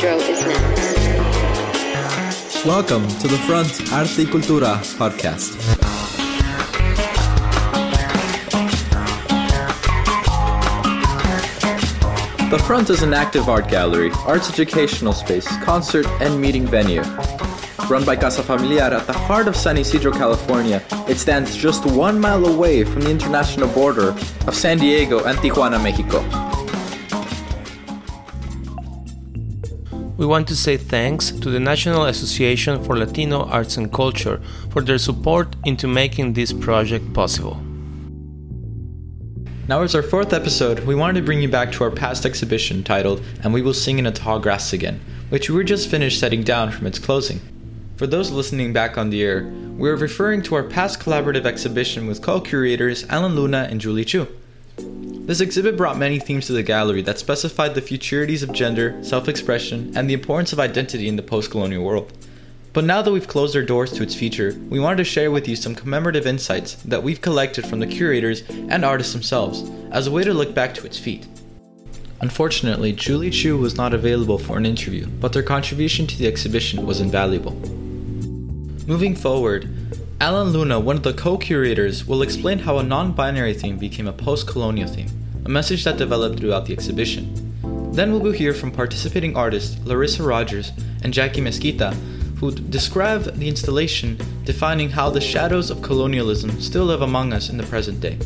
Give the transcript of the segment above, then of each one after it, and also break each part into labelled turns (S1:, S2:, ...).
S1: Ysidro is
S2: next.
S3: Welcome to the Front Arte Cultura podcast. The Front is an active art gallery, arts educational space, concert, and meeting venue. Run by Casa Familiar at the heart of San Ysidro, California, it stands just one mile away from the international border of San Diego and Tijuana, Mexico.
S4: We want to say thanks to the National Association for Latino Arts and Culture for their support into making this project possible.
S3: Now, as our fourth episode, we wanted to bring you back to our past exhibition titled And We Will Sing in a Tall Grass Again, which we were just finished setting down from its closing. For those listening back on the air, we are referring to our past collaborative exhibition with co curators Alan Luna and Julie Chu. This exhibit brought many themes to the gallery that specified the futurities of gender, self expression, and the importance of identity in the post colonial world. But now that we've closed our doors to its future, we wanted to share with you some commemorative insights that we've collected from the curators and artists themselves as a way to look back to its feet. Unfortunately, Julie Chu was not available for an interview, but their contribution to the exhibition was invaluable. Moving forward, Alan Luna, one of the co curators, will explain how a non binary theme became a post colonial theme, a message that developed throughout the exhibition. Then we will hear from participating artists LaRissa Rogers and Jackie Mesquita, who describe the installation, defining how the shadows of colonialism still live among us in the present day.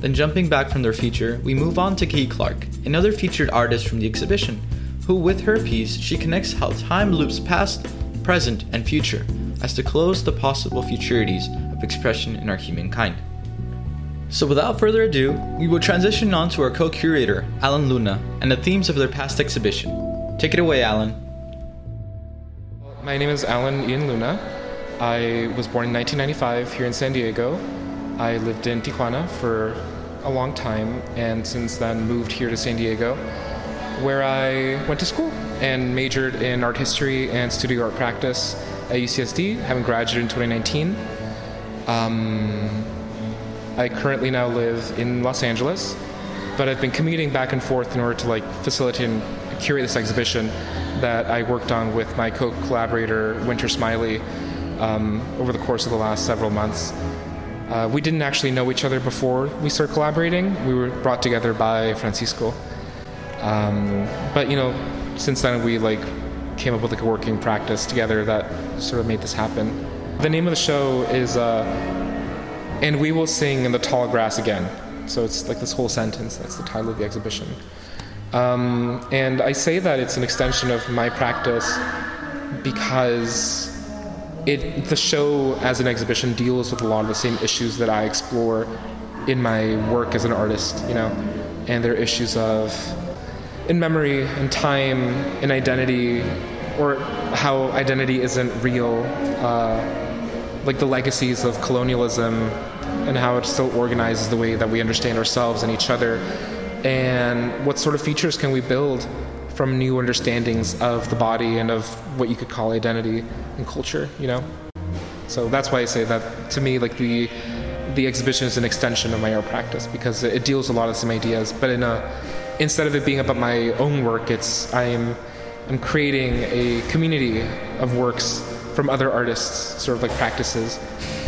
S3: Then, jumping back from their feature, we move on to Kate Clark, another featured artist from the exhibition, who, with her piece, she connects how time loops past, present, and future as to close the possible futurities of expression in our humankind. So, without further ado, we will transition on to our co curator, Alan Luna, and the themes of their past exhibition. Take it away, Alan.
S5: My name is Alan Ian Luna. I was born in 1995 here in San Diego. I lived in Tijuana for a long time and since then moved here to San Diego where I went to school and majored in art history and studio art practice at UCSD, having graduated in 2019. Um, I currently now live in Los Angeles, but I've been commuting back and forth in order to like facilitate and curate this exhibition that I worked on with my co-collaborator Winter Smiley um, over the course of the last several months. Uh, we didn't actually know each other before we started collaborating. We were brought together by Francisco. Um, but you know, since then we like came up with like a working practice together that sort of made this happen. The name of the show is uh, "And We Will Sing in the Tall Grass Again." So it's like this whole sentence. That's the title of the exhibition. Um, and I say that it's an extension of my practice because it the show as an exhibition deals with a lot of the same issues that I explore in my work as an artist. You know, and there are issues of in memory and time and identity or how identity isn't real uh, like the legacies of colonialism and how it still organizes the way that we understand ourselves and each other and what sort of features can we build from new understandings of the body and of what you could call identity and culture you know? So that's why i say that to me like the the exhibition is an extension of my art practice because it deals a lot of the same ideas, but in a instead of it being about my own work, it's I'm I'm creating a community of works from other artists, sort of like practices,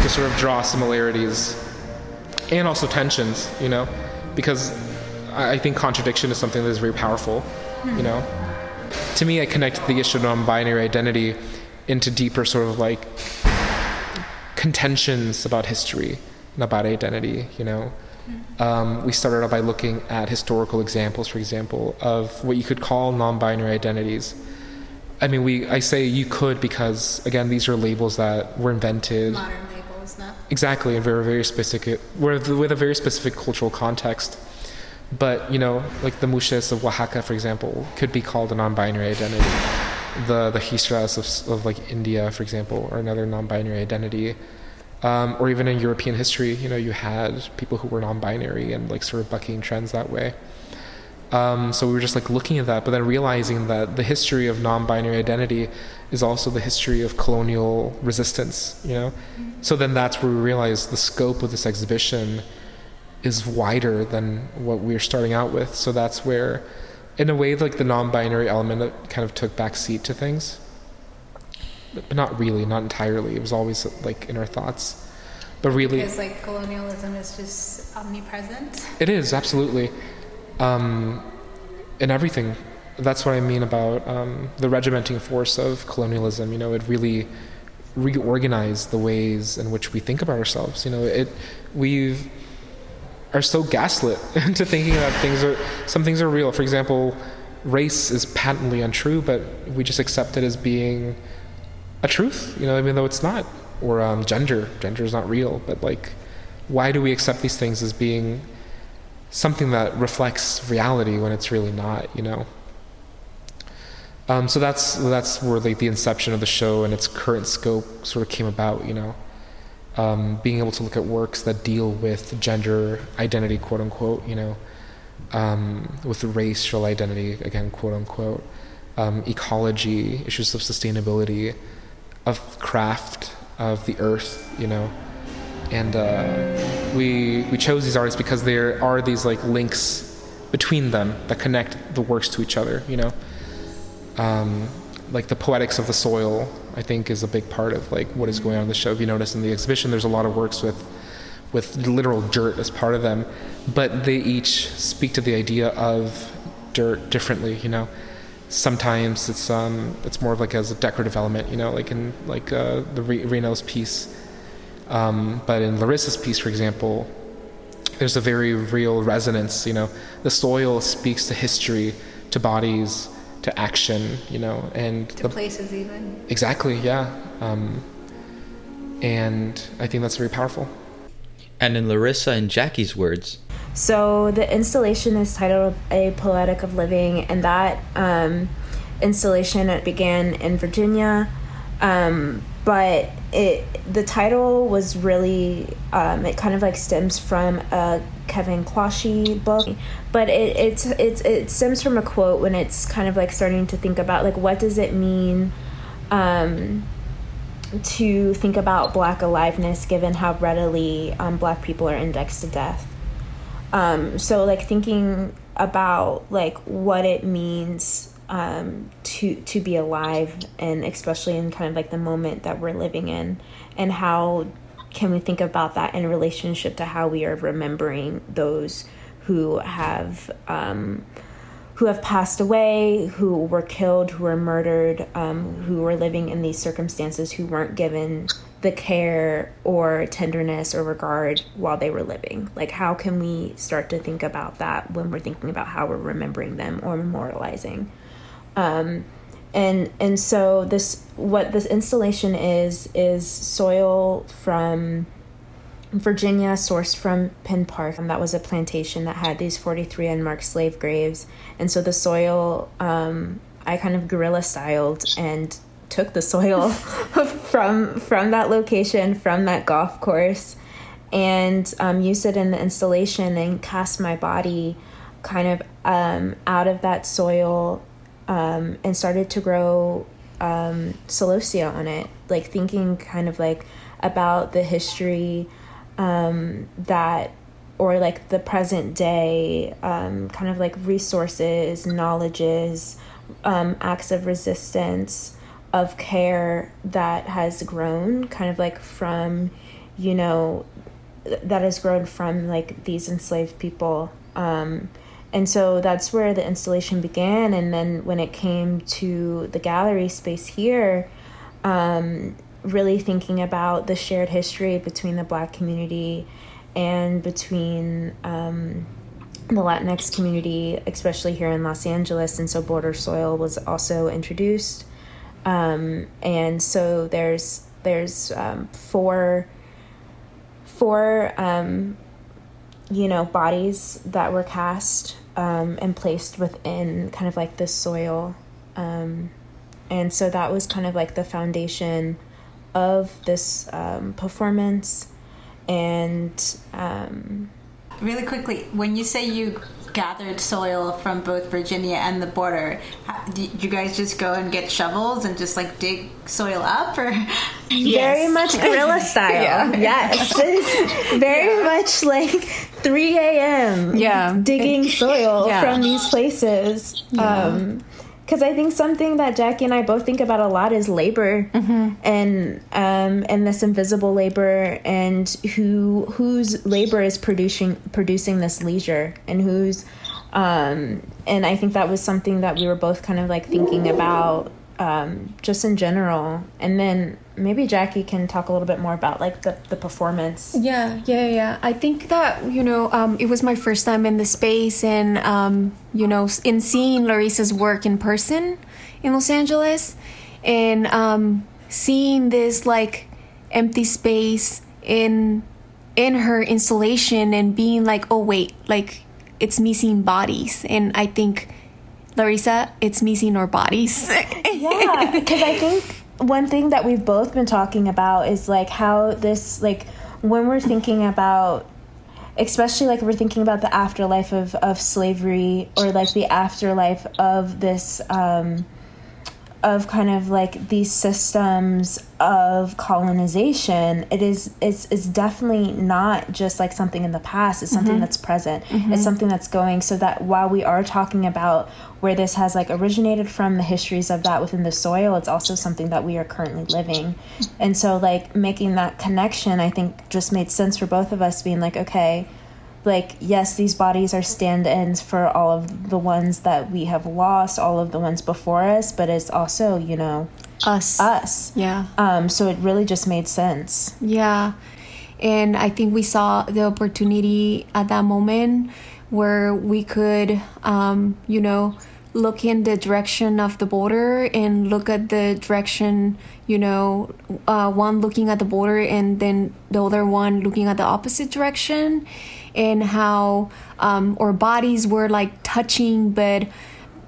S5: to sort of draw similarities and also tensions, you know, because I think contradiction is something that is very powerful, you hmm. know. To me, I connect the issue of non-binary identity into deeper sort of like contentions about history and about identity, you know. Um, we started out by looking at historical examples, for example, of what you could call non-binary identities. I mean, we I say you could because again, these are labels that were invented
S6: Modern labels, no?
S5: exactly in very very specific with with a very specific cultural context. But you know, like the Muxes of Oaxaca, for example, could be called a non-binary identity. The the Hijras of, of like India, for example, are another non-binary identity. Um, or even in European history, you know, you had people who were non-binary and like sort of bucking trends that way. Um, so we were just like looking at that, but then realizing that the history of non-binary identity is also the history of colonial resistance. You know, so then that's where we realized the scope of this exhibition is wider than what we were starting out with. So that's where, in a way, like the non-binary element kind of took back seat to things, but not really, not entirely. It was always like in our thoughts, but really,
S6: Because like colonialism is just omnipresent.
S5: it is absolutely um, in everything. That's what I mean about um, the regimenting force of colonialism. You know, it really reorganized the ways in which we think about ourselves. You know, it we've are so gaslit into thinking that things are some things are real. For example, race is patently untrue, but we just accept it as being a truth. You know, even though it's not. Or um, gender, gender is not real. But like, why do we accept these things as being something that reflects reality when it's really not, you know. Um, so that's that's where like the inception of the show and its current scope sort of came about, you know. Um, being able to look at works that deal with gender identity, quote unquote, you know, um, with racial identity, again, quote unquote, um, ecology, issues of sustainability, of craft, of the earth, you know, and uh, we we chose these artists because there are these like links between them that connect the works to each other. You know, um, like the poetics of the soil. I think is a big part of like what is going on in the show. If you notice in the exhibition, there's a lot of works with with literal dirt as part of them, but they each speak to the idea of dirt differently. You know. Sometimes it's um it's more of like as a decorative element, you know, like in like uh, the Re- Reno's piece, um, but in LaRissa's piece, for example, there's a very real resonance. You know, the soil speaks to history, to bodies, to action. You know, and
S6: To
S5: the,
S6: places even.
S5: exactly, yeah. Um, and I think that's very powerful.
S3: And in LaRissa and Jackie's words,
S7: So the installation is titled "A Poetic of Living," and that um, installation it began in Virginia, um, but it the title was really um, it kind of like stems from a Kevin Quashie book, but it it's it's it stems from a quote when it's kind of like starting to think about like what does it mean. Um, to think about black aliveness given how readily um, black people are indexed to death um, so like thinking about like what it means um, to to be alive and especially in kind of like the moment that we're living in and how can we think about that in relationship to how we are remembering those who have um, who have passed away, who were killed, who were murdered, um, who were living in these circumstances, who weren't given the care or tenderness or regard while they were living. Like, how can we start to think about that when we're thinking about how we're remembering them or memorializing? Um, and and so this what this installation is is soil from Virginia, sourced from Pen Park. And that was a plantation that had these 43 unmarked slave graves. And so the soil, um, I kind of guerrilla styled and took the soil from from that location, from that golf course, and um, used it in the installation and cast my body kind of um, out of that soil um, and started to grow um, celosia on it, like thinking kind of like about the history um, that or like the present day um, kind of like resources knowledges um, acts of resistance of care that has grown kind of like from you know that has grown from like these enslaved people um, and so that's where the installation began and then when it came to the gallery space here um, really thinking about the shared history between the black community and between um, the Latinx community, especially here in Los Angeles. And so Border Soil was also introduced. Um, and so there's there's um, four four um, you know bodies that were cast um, and placed within kind of like the soil. Um, and so that was kind of like the foundation of this um, performance. And um,
S6: Really quickly, when you say you gathered soil from both Virginia and the border, how- did you guys just go and get shovels and just like dig soil up, or
S7: very much guerrilla style.
S8: Yeah.
S7: Yes, it's very much like 3 a.m.
S8: Yeah.
S7: digging soil
S8: Yeah.
S7: from these places. Um, because I think something that Jackie and I both think about a lot is labor and um, and this invisible labor and who whose labor is producing producing this leisure and who's um, and I think that was something that we were both kind of like thinking about um, just in general and then maybe Jackie can talk a little bit more about like the, the performance
S8: Yeah, yeah, yeah. I think that you know, um, it was my first time in the space, and um, you know, in seeing LaRissa's work in person in Los Angeles, and um, seeing this like empty space in in her installation, and being like, oh wait, like it's missing bodies, and I think. LaRissa, it's missing our bodies.
S7: yeah because i think one thing that we've both been talking about is like how this like when we're thinking about especially like we're thinking about the afterlife of, of slavery or like the afterlife of this um of kind of like these systems of colonization it is it's, it's definitely not just like something in the past it's something mm-hmm. that's present. Mm-hmm. It's something that's going so that while we are talking about where this has like originated from the histories of that within the soil it's also something that we are currently living. And so like making that connection i think just made sense for both of us being like okay like yes these bodies are stand-ins for all of the ones that we have lost all of the ones before us but it's also you know
S8: Us.
S7: us
S8: Yeah.
S7: um so it really just made sense
S8: Yeah. And I think we saw the opportunity at that moment where we could, um, you know, look in the direction of the border and look at the direction, you know, uh, one looking at the border and then the other one looking at the opposite direction, and how um, our bodies were like touching, but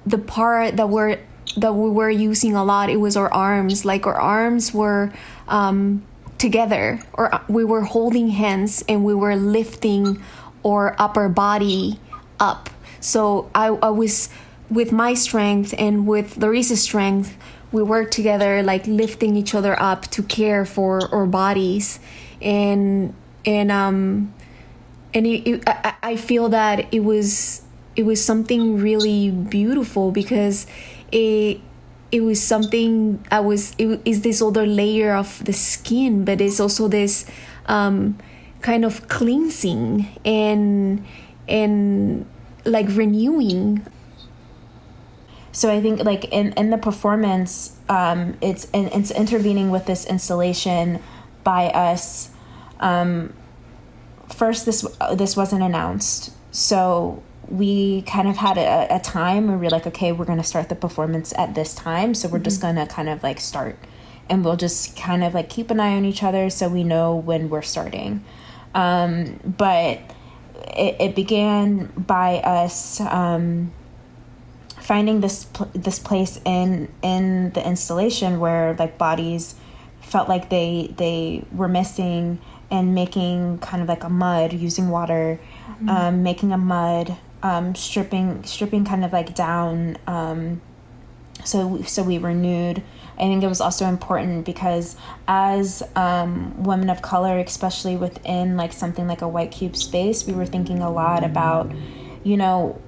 S8: the part that were that we were using a lot it was our arms. Like our arms were um, together or we were holding hands and we were lifting our upper body up. So i, I was with my strength and with LaRissa's strength we worked together like lifting each other up to care for our bodies. And and um and it, it, I, I feel that it was it was something really beautiful because it it was something I was it is this other layer of the skin, but it's also this um, kind of cleansing and and like renewing.
S7: so i think like in in the performance um it's it's intervening with this installation by us um first this this wasn't announced. So we kind of had a, a time where we are like okay we're going to start the performance at this time. So we're just going to kind of like start. And we'll just kind of like keep an eye on each other so we know when we're starting. Um but it, it began by us um finding this pl- this place in in the installation where like bodies felt like they they were missing and making kind of like a mud using water um, making a mud um, stripping stripping kind of like down um, so so we renewed I think it was also important because as um, women of color, especially within like something like a white cube space, we were thinking a lot about, you know,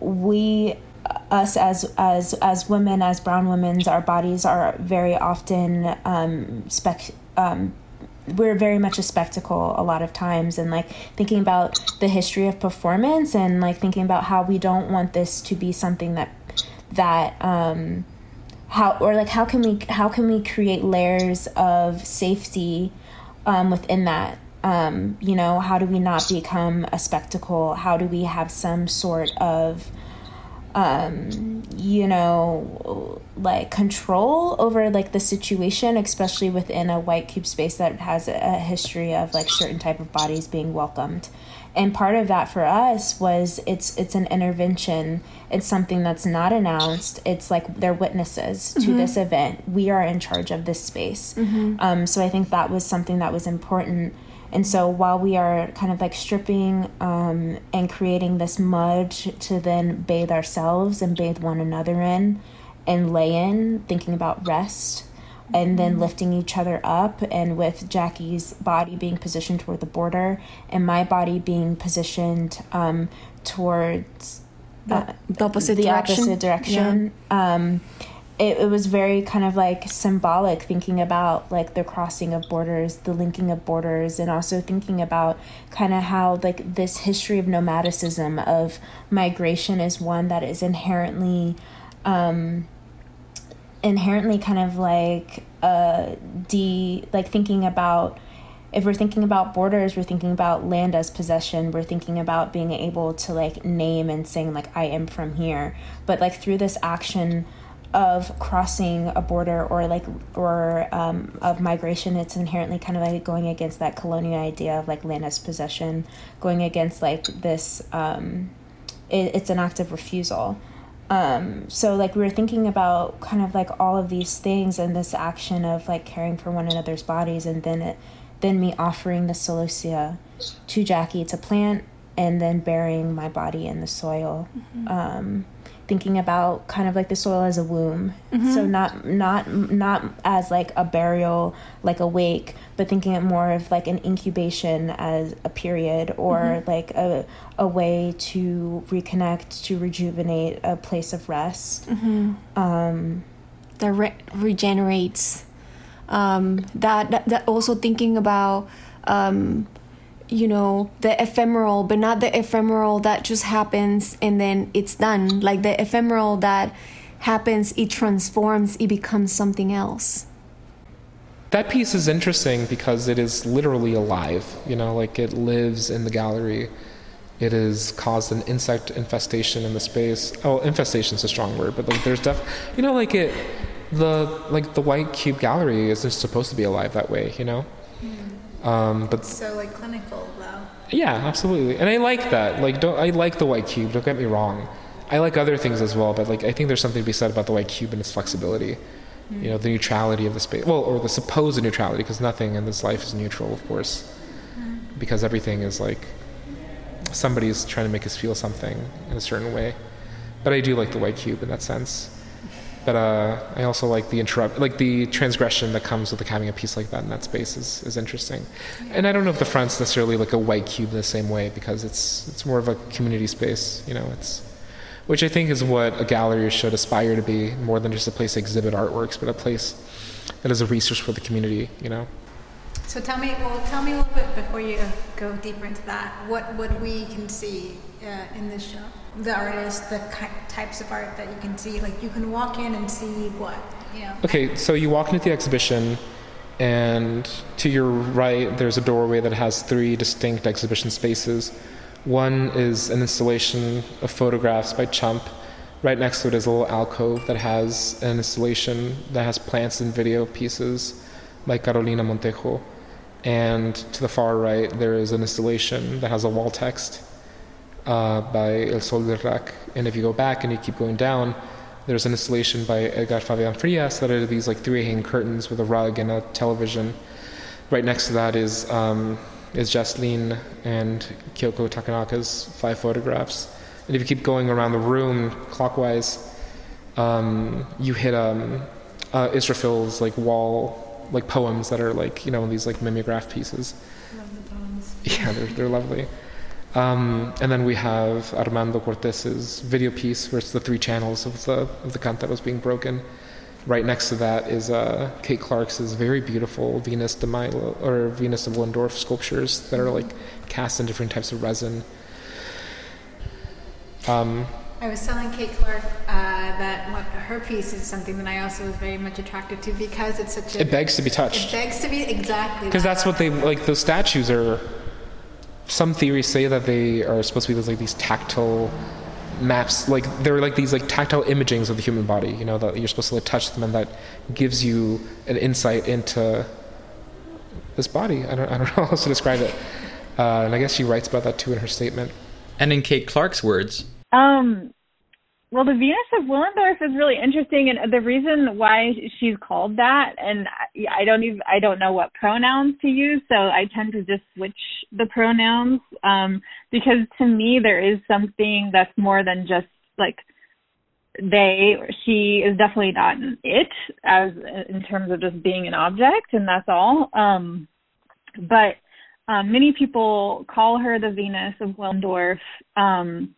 S7: we us as as as women as brown women our bodies are very often um spec um we're very much a spectacle a lot of times and like thinking about the history of performance and like thinking about how we don't want this to be something that that um how or like how can we how can we create layers of safety um within that? Um you know how do we not become a spectacle? How do we have some sort of um you know like control over like the situation especially within a white cube space that has a, history of like certain type of bodies being welcomed. And part of that for us was it's it's an intervention. It's something that's not announced. It's like they're witnesses to
S8: Mhm.
S7: this event. We are in charge of this space.
S8: Mhm.
S7: um, so i think that was something that was important and so while we are kind of like stripping um, and creating this mud to then bathe ourselves and bathe one another in and lay in thinking about rest and then lifting each other up and with jackie's body being positioned toward the border and my body being positioned um, towards uh,
S8: The opposite
S7: the
S8: direction?
S7: opposite direction um, it, it was very kind of like symbolic thinking about like the crossing of borders the linking of borders and also thinking about kind of how like this history of nomadicism of migration is one that is inherently um inherently kind of like uh de like thinking about if we're thinking about borders we're thinking about land as possession. We're thinking about being able to like name and saying like i am from here. But like through this action of crossing a border or like or um, of migration it's inherently kind of like going against that colonial idea of like land as possession going against like this um, it, it's an act of refusal. Um, so like we were thinking about kind of like all of these things and this action of like caring for one another's bodies and then it then me offering the celosia to jackie to plant and then burying my body in the soil. Um, thinking about kind of like the soil as a womb
S8: Mhm.
S7: so not not not as like a burial like a wake but thinking it more of like an incubation as a period or
S8: Mhm.
S7: like a a way to reconnect to rejuvenate a place of rest
S8: Mhm.
S7: um
S8: that re- regenerates um, that, that that also thinking about um, you know the ephemeral but not the ephemeral that just happens and then it's done like the ephemeral that happens it transforms it becomes something else
S5: That piece is interesting because it is literally alive. You know, like it lives in the gallery. It has caused an insect infestation in the space. Oh, infestation is a strong word, but like there's def, you know, like it, the like the white cube gallery isn't supposed to be alive that way. You know, um, but
S6: So like clinical though.
S5: yeah, absolutely. And I like that. Like, don't I like the white cube? Don't get me wrong. I like other things as well, but like I think there's something to be said about the white cube and its flexibility. You know, the neutrality of the space. Well, or the supposed neutrality, because nothing in this life is neutral, of course. Because everything is like somebody's trying to make us feel something in a certain way. But I do like the white cube in that sense. But uh, I also like the interrupt, like the transgression that comes with like having a piece like that in that space is, is interesting. And I don't know if the front's necessarily like a white cube in the same way because it's it's more of a community space. You know, it's which I think is what a gallery should aspire to be, more than just a place to exhibit artworks, but a place that is a resource for the community. You know.
S6: So tell me, well, tell me a little bit before you go deeper into that. What what we can see uh, in this show? The artists, the types of art that you can see. Like you can walk in and see what know.
S5: Okay, so you walk into the exhibition, and to your right, there's a doorway that has three distinct exhibition spaces. One is an installation of photographs by Chump. Right next to it is a little alcove that has an installation that has plants and video pieces by Carolina Montejo. And to the far right, there is an installation that has a wall text uh, by El Sol del Rac. And if you go back and you keep going down, there's an installation by Edgar Fabian Frias that are these like three hanging curtains with a rug and a television. Right next to that is um, is Jaslyn and Kyoko Takanaka's five photographs. And if you keep going around the room clockwise, um, you hit um, uh, Israfil's like wall like poems that are like you know these like mimeograph pieces.
S6: Love the poems.
S5: Yeah, they're they're lovely. Um, and then we have Armando Cortes's video piece, where it's the three channels of the of the canta was being broken. Right next to that is uh, Kate Clark's very beautiful Venus de Milo or Venus of Willendorf sculptures that are like cast in different types of resin. Um,
S6: I was telling Kate Clark uh, that what, her piece is something that I also was very much attracted to because it's such a.
S5: it begs to be touched.
S6: It begs to be exactly.
S5: because
S6: that.
S5: that's what they like. Those statues are. Some theories say that they are supposed to be those like these tactile maps, like they're like these like tactile imagings of the human body. You know that you're supposed to like, touch them, and that gives you an insight into this body. I don't, I don't know how else to describe it. Uh, and I guess she writes about that too in her statement.
S3: And in Kate Clark's words,
S9: Um, well, the Venus of Willendorf is really interesting, and the reason why she's called that, and I don't even I don't know what pronouns to use, so I tend to just switch the pronouns um, because to me there is something that's more than just like they. or She is definitely not an it as in terms of just being an object, and that's all. Um, but um, many people call her the Venus of Willendorf. Um,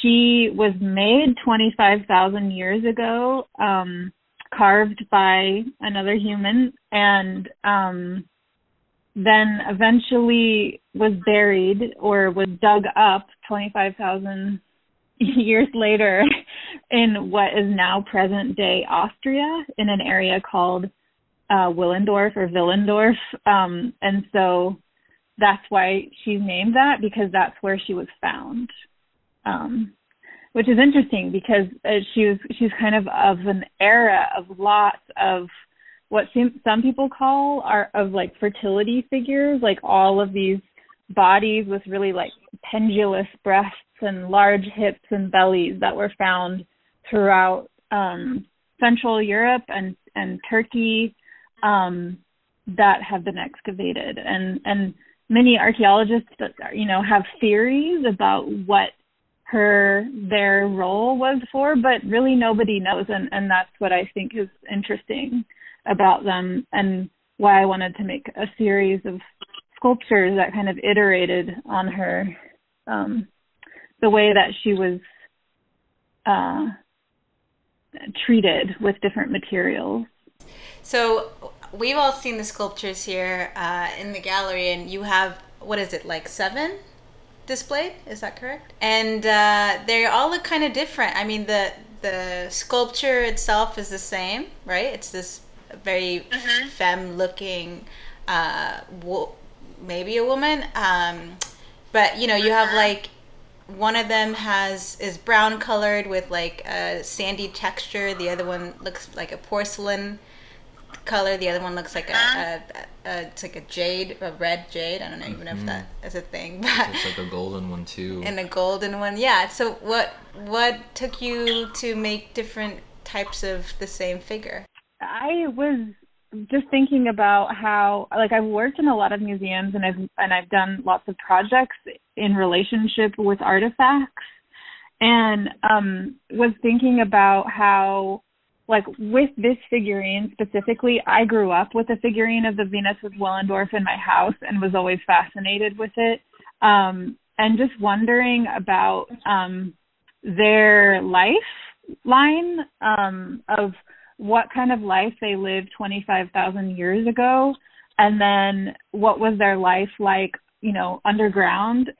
S9: she was made 25,000 years ago, um, carved by another human, and um, then eventually was buried or was dug up 25,000 years later in what is now present day Austria in an area called uh, Willendorf or Willendorf. Um, and so that's why she's named that because that's where she was found um, which is interesting because uh, she was she's kind of of an era of lots of what seem, some people call are of like fertility figures, like all of these bodies with really like pendulous breasts and large hips and bellies that were found throughout um, Central Europe and and Turkey um, that have been excavated. And and many archaeologists that you know have theories about what her their role was for, but really nobody knows, and and that's what I think is interesting about them, and why I wanted to make a series of sculptures that kind of iterated on her, um, the way that she was uh, treated with different materials.
S10: So we've all seen the sculptures here uh, in the gallery, and you have what is it like seven displayed? Is that correct? And uh, they all look kind of different. I mean, the the sculpture itself is the same, right? It's this very femme-looking, uh, wo- maybe a woman, um, but you know, you have like one of them has is brown colored with like a sandy texture. The other one looks like a porcelain color. The other one looks like a, a, a it's like a jade, a red jade. I don't even know if that is a thing, but
S3: it's like a golden one too.
S10: and a golden one. Yeah. So what what took you to make different types of the same figure?
S9: I was just thinking about how like I've worked in a lot of museums and I've and I've done lots of projects in relationship with artifacts and um was thinking about how like with this figurine specifically I grew up with a figurine of the Venus with Willendorf in my house and was always fascinated with it um and just wondering about um their lifeline um of what kind of life they lived 25,000 years ago and then what was their life like, you know, underground.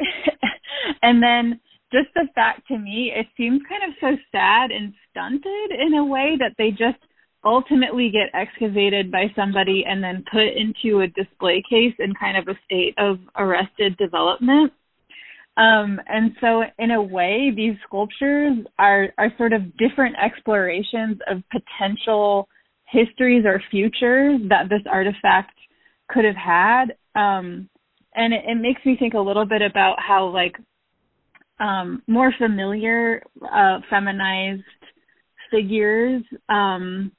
S9: and then just the fact to me, it seems kind of so sad and stunted in a way that they just ultimately get excavated by somebody and then put into a display case in kind of a state of arrested development. Um, and so, in a way, these sculptures are are sort of different explorations of potential histories or futures that this artifact could have had. Um, and it, it makes me think a little bit about how like um, more familiar uh, feminized figures, um,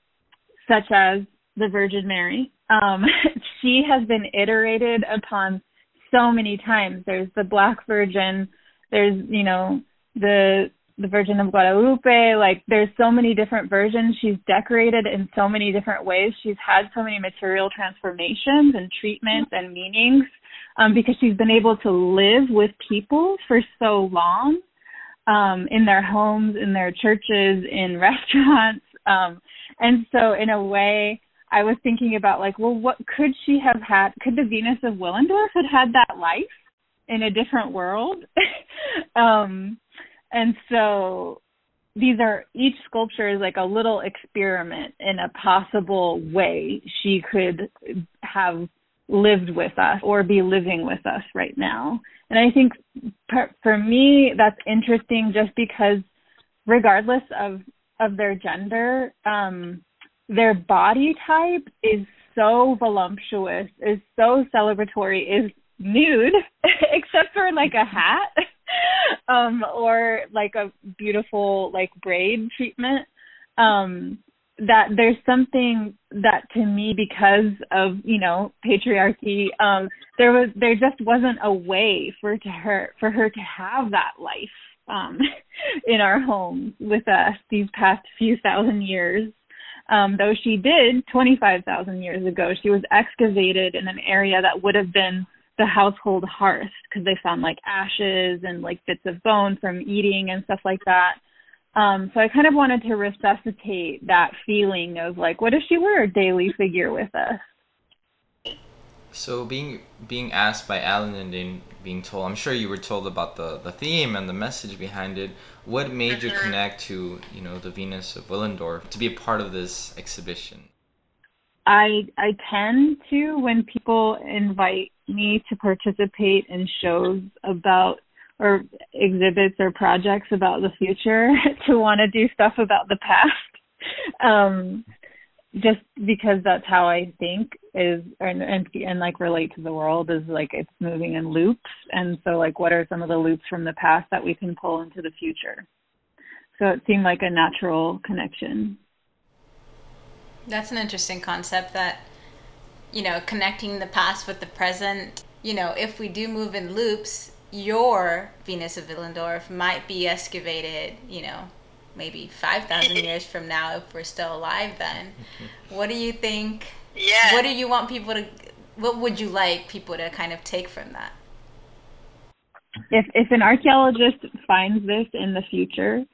S9: such as the Virgin Mary. Um, she has been iterated upon so many times. There's the Black Virgin. There's you know the the Virgin of Guadalupe. Like there's so many different versions. She's decorated in so many different ways. She's had so many material transformations and treatments and meanings um, because she's been able to live with people for so long um, in their homes, in their churches, in restaurants. Um, and so, in a way, I was thinking about like, well, what could she have had? Could the Venus of Willendorf had had that life in a different world? um, and so these are each sculpture is like a little experiment in a possible way she could have lived with us or be living with us right now. And I think for me that's interesting just because regardless of of their gender, um, their body type is so voluptuous, is so celebratory, is nude, except for like a hat um, or like a beautiful like braid treatment. Um, that there's something that to me because of you know patriarchy um there was there just wasn't a way for to her for her to have that life um in our home with us these past few thousand years um, though she did 25,000 years ago. She was excavated in an area that would have been the household hearth because they found like ashes and like bits of bone from eating and stuff like that. Um, so I kind of wanted to resuscitate that feeling of like, what if she were a daily figure with us?
S3: So being being asked by Alan and then being told, I'm sure you were told about the, the theme and the message behind it. What made you mm-hmm. connect to you know the Venus of Willendorf to be a part of this exhibition?
S9: I I tend to when people invite me to participate in shows about or exhibits or projects about the future to want to do stuff about the past. Um, just because that's how I think is and, and and like relate to the world is like it's moving in loops and so like what are some of the loops from the past that we can pull into the future. So it seemed like a natural connection.
S10: That's an interesting concept that you know, connecting the past with the present. You know, if we do move in loops, your Venus of Willendorf might be excavated, you know, maybe 5,000 years from now if we're still alive then. Mm-hmm. What do you think?
S11: Yeah.
S10: What do you want people to, what would you like people to kind of take from that?
S9: If, if an archaeologist finds this in the future,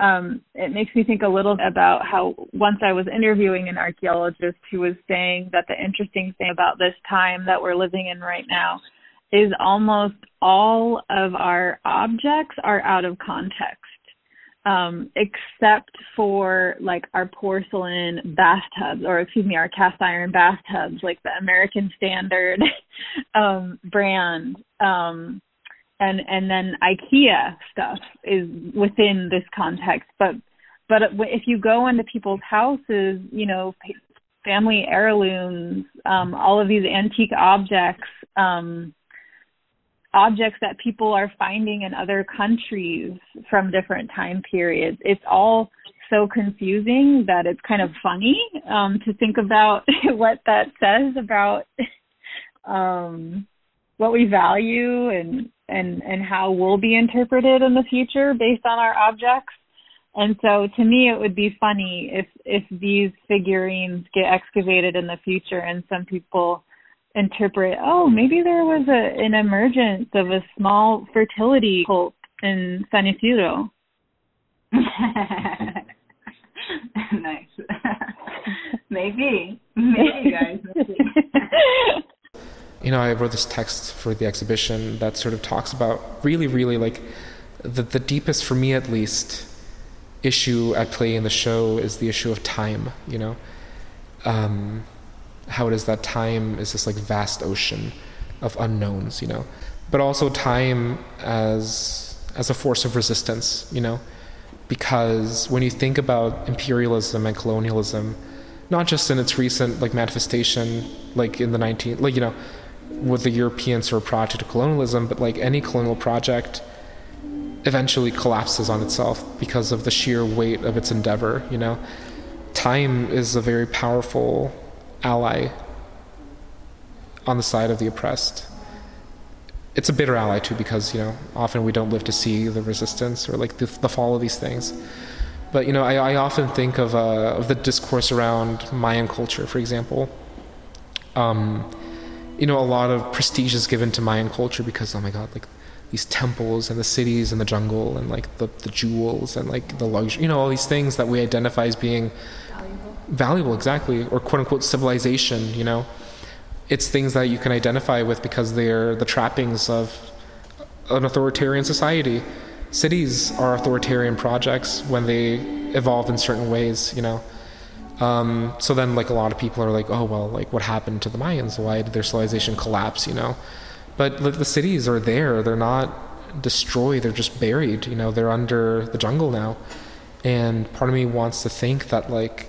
S9: um, it makes me think a little about how once I was interviewing an archaeologist who was saying that the interesting thing about this time that we're living in right now is almost all of our objects are out of context um, except for like our porcelain bathtubs, or excuse me, our cast iron bathtubs, like the American Standard um, brand, um, and and then IKEA stuff is within this context. But but if you go into people's houses, you know, family heirlooms, um, all of these antique objects. Objects that people are finding in other countries from different time periods. It's all so confusing that it's kind of funny um, to think about what that says about um, what we value and and and how we'll be interpreted in the future based on our objects. And so to me it would be funny if if these figurines get excavated in the future and some people interpret, oh, maybe there was a, an emergence of a small fertility cult in San Ysidro.
S11: nice. maybe. Maybe, guys. Maybe.
S5: you know, I wrote this text for the exhibition that sort of talks about really, really like the, the deepest, for me at least, issue at play in the show is the issue of time, you know. Um, how it is that time is this like vast ocean of unknowns, you know, but also time as as a force of resistance, you know, because when you think about imperialism and colonialism, not just in its recent like manifestation, like in the 19, like you know, with the European sort of project of colonialism, but like any colonial project eventually collapses on itself because of the sheer weight of its endeavor, you know. Time is a very powerful ally on the side of the oppressed. it's a bitter ally too because you know often we don't live to see the resistance or like the, the fall of these things. But you know, I, I often think of uh, of the discourse around Mayan culture, for example. Um, you know, a lot of prestige is given to Mayan culture because oh my god, like these temples and the cities and the jungle and like the, the jewels and like the luxury, you know, all these things that we identify as being valuable, exactly, or quote unquote civilization, you know. It's things that you can identify with because they're the trappings of an authoritarian society. Cities are authoritarian projects when they evolve in certain ways, you know. Um, so then, like a lot of people are like, oh well, like what happened to the Mayans? Why did their civilization collapse? You know, but like, the cities are there; they're not destroyed; they're just buried. You know, they're under the jungle now. And part of me wants to think that like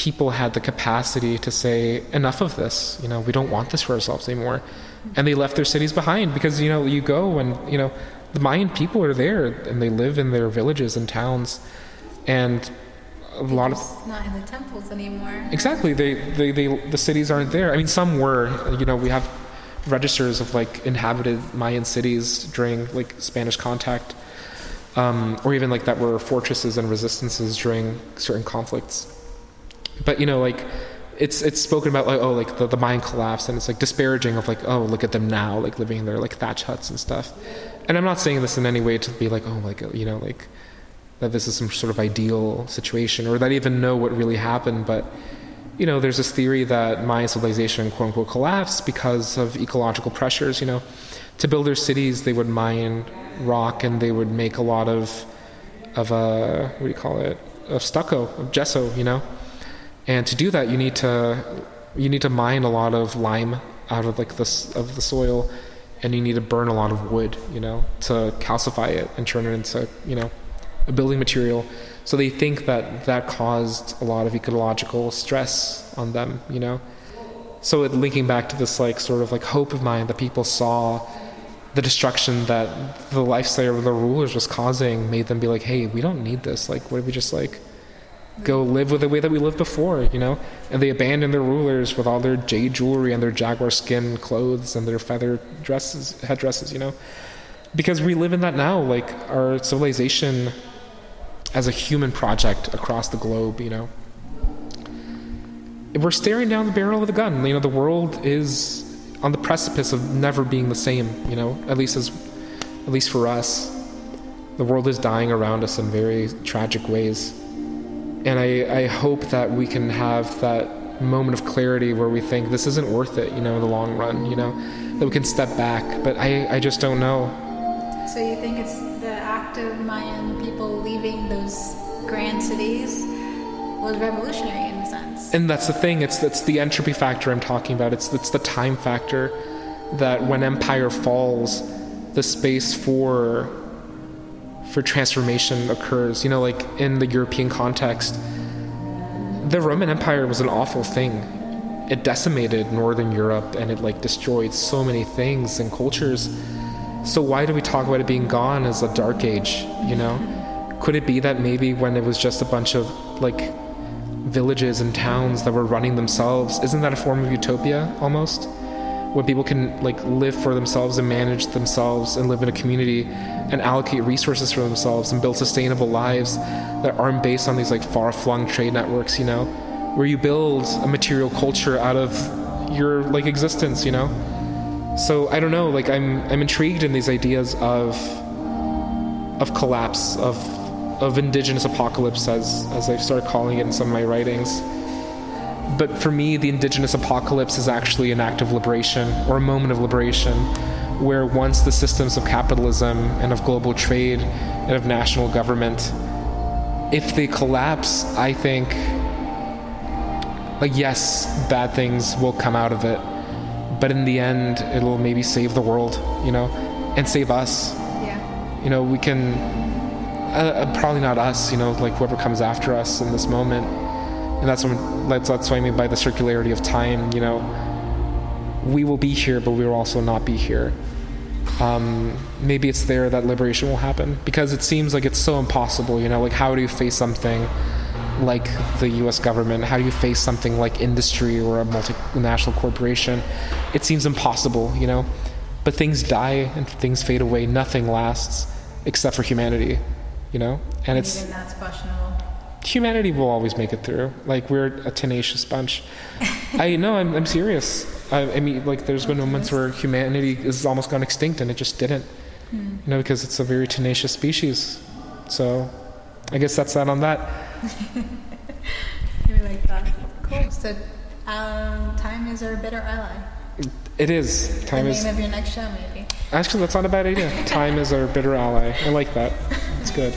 S5: people had the capacity to say enough of this. You know, we don't want this for ourselves anymore, and they left their cities behind because you know you go and you know the Mayan people are there and they live in their villages and towns, and a lot of
S6: not in the temples anymore.
S5: Exactly. They, they, they, the cities aren't there. I mean, some were. You know, we have registers of like inhabited Mayan cities during like Spanish contact, um, or even like that were fortresses and resistances during certain conflicts. But you know, like it's it's spoken about like oh like the, the Mayan collapse and it's like disparaging of like oh look at them now like living in their like thatch huts and stuff. And I'm not saying this in any way to be like oh like you know like that this is some sort of ideal situation or that even know what really happened. But, you know, there's this theory that Mayan civilization, quote unquote, collapsed because of ecological pressures. You know, to build their cities, they would mine rock and they would make a lot of, of uh, what do you call it, of stucco, of gesso, you know? And to do that, you need to, you need to mine a lot of lime out of like this of the soil and you need to burn a lot of wood, you know, to calcify it and turn it into, you know, a building material. So they think that that caused a lot of ecological stress on them, you know. So it, linking back to this like sort of like hope of mine that people saw the destruction that the lifestyle of the rulers was causing made them be like, hey, we don't need this. Like, what if we just like go live with the way that we lived before, you know? And they abandoned their rulers with all their jade jewelry and their jaguar skin clothes and their feather dresses, headdresses, you know? Because we live in that now. Like, our civilization as a human project across the globe, you know. We're staring down the barrel of the gun. You know, the world is on the precipice of never being the same, you know, at least as at least for us. The world is dying around us in very tragic ways. And I, I hope that we can have that moment of clarity where we think this isn't worth it, you know, in the long run, you know, that we can step back. But I, I just don't know.
S6: So you think it's the act of Mayan people leaving those grand cities was revolutionary in a sense.
S5: And that's the thing. It's it's the entropy factor I'm talking about. It's it's the time factor that when empire falls, the space for for transformation occurs. You know, like in the European context, the Roman Empire was an awful thing. It decimated Northern Europe and it like destroyed so many things and cultures. So why do we talk about it being gone as a dark age, you know? Could it be that maybe when it was just a bunch of like villages and towns that were running themselves, isn't that a form of utopia almost? When people can like live for themselves and manage themselves and live in a community and allocate resources for themselves and build sustainable lives that aren't based on these like far-flung trade networks, you know, where you build a material culture out of your like existence, you know. So I don't know, like I'm I'm intrigued in these ideas of of collapse, of of indigenous apocalypse as as I've started calling it in some of my writings. But for me, the indigenous apocalypse is actually an act of liberation or a moment of liberation where once the systems of capitalism and of global trade and of national government if they collapse, I think like yes, bad things will come out of it. But in the end it'll maybe save the world you know and save us.
S6: Yeah.
S5: You know we can uh, uh, probably not us you know like whoever comes after us in this moment and that's what that's, that's what i mean by the circularity of time you know we will be here but we will also not be here um, maybe it's there that liberation will happen because it seems like it's so impossible you know like how do you face something like the US government? How do you face something like industry or a multinational corporation? It seems impossible, you know?
S12: but things die and things fade away. Nothing lasts except for humanity, you know. And it's
S6: Even that's questionable.
S12: Humanity will always make it through. Like we're a tenacious bunch. I know. I'm, I'm serious. I, I mean, like there's been moments where humanity has almost gone extinct, and it just didn't.
S6: Hmm.
S12: You know, because it's a very tenacious species. So, I guess that's that on that.
S6: We like that. Cool. So, um, time is our better ally.
S12: It is. Time
S6: the
S12: is.
S6: name of your next show, maybe.
S12: Actually, that's not a bad idea. Time is our bitter ally. I like that. It's good.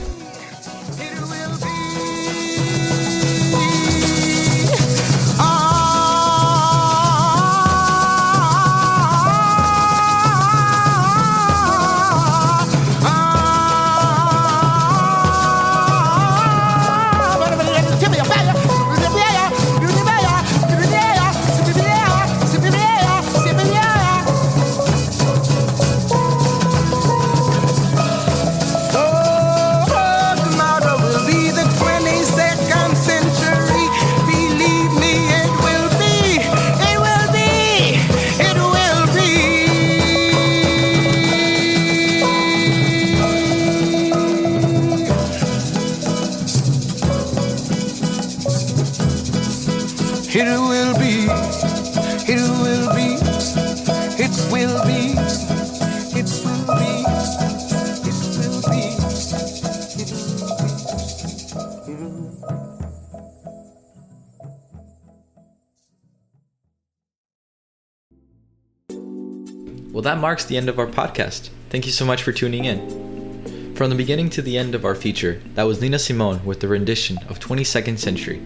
S3: That marks the end of our podcast. Thank you so much for tuning in. From the beginning to the end of our feature, that was Nina Simone with the rendition of 22nd Century.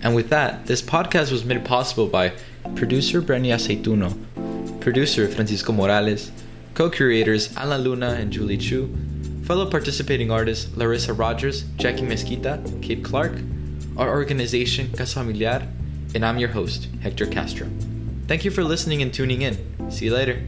S3: And with that, this podcast was made possible by producer Breny Aceituno, producer Francisco Morales, co curators Alan Luna and Julie Chu, fellow participating artists LaRissa Rogers, Jackie Mesquita, Kate Clark, our organization Casa Familiar, and I'm your host, Hector Castro. Thank you for listening and tuning in. See you later.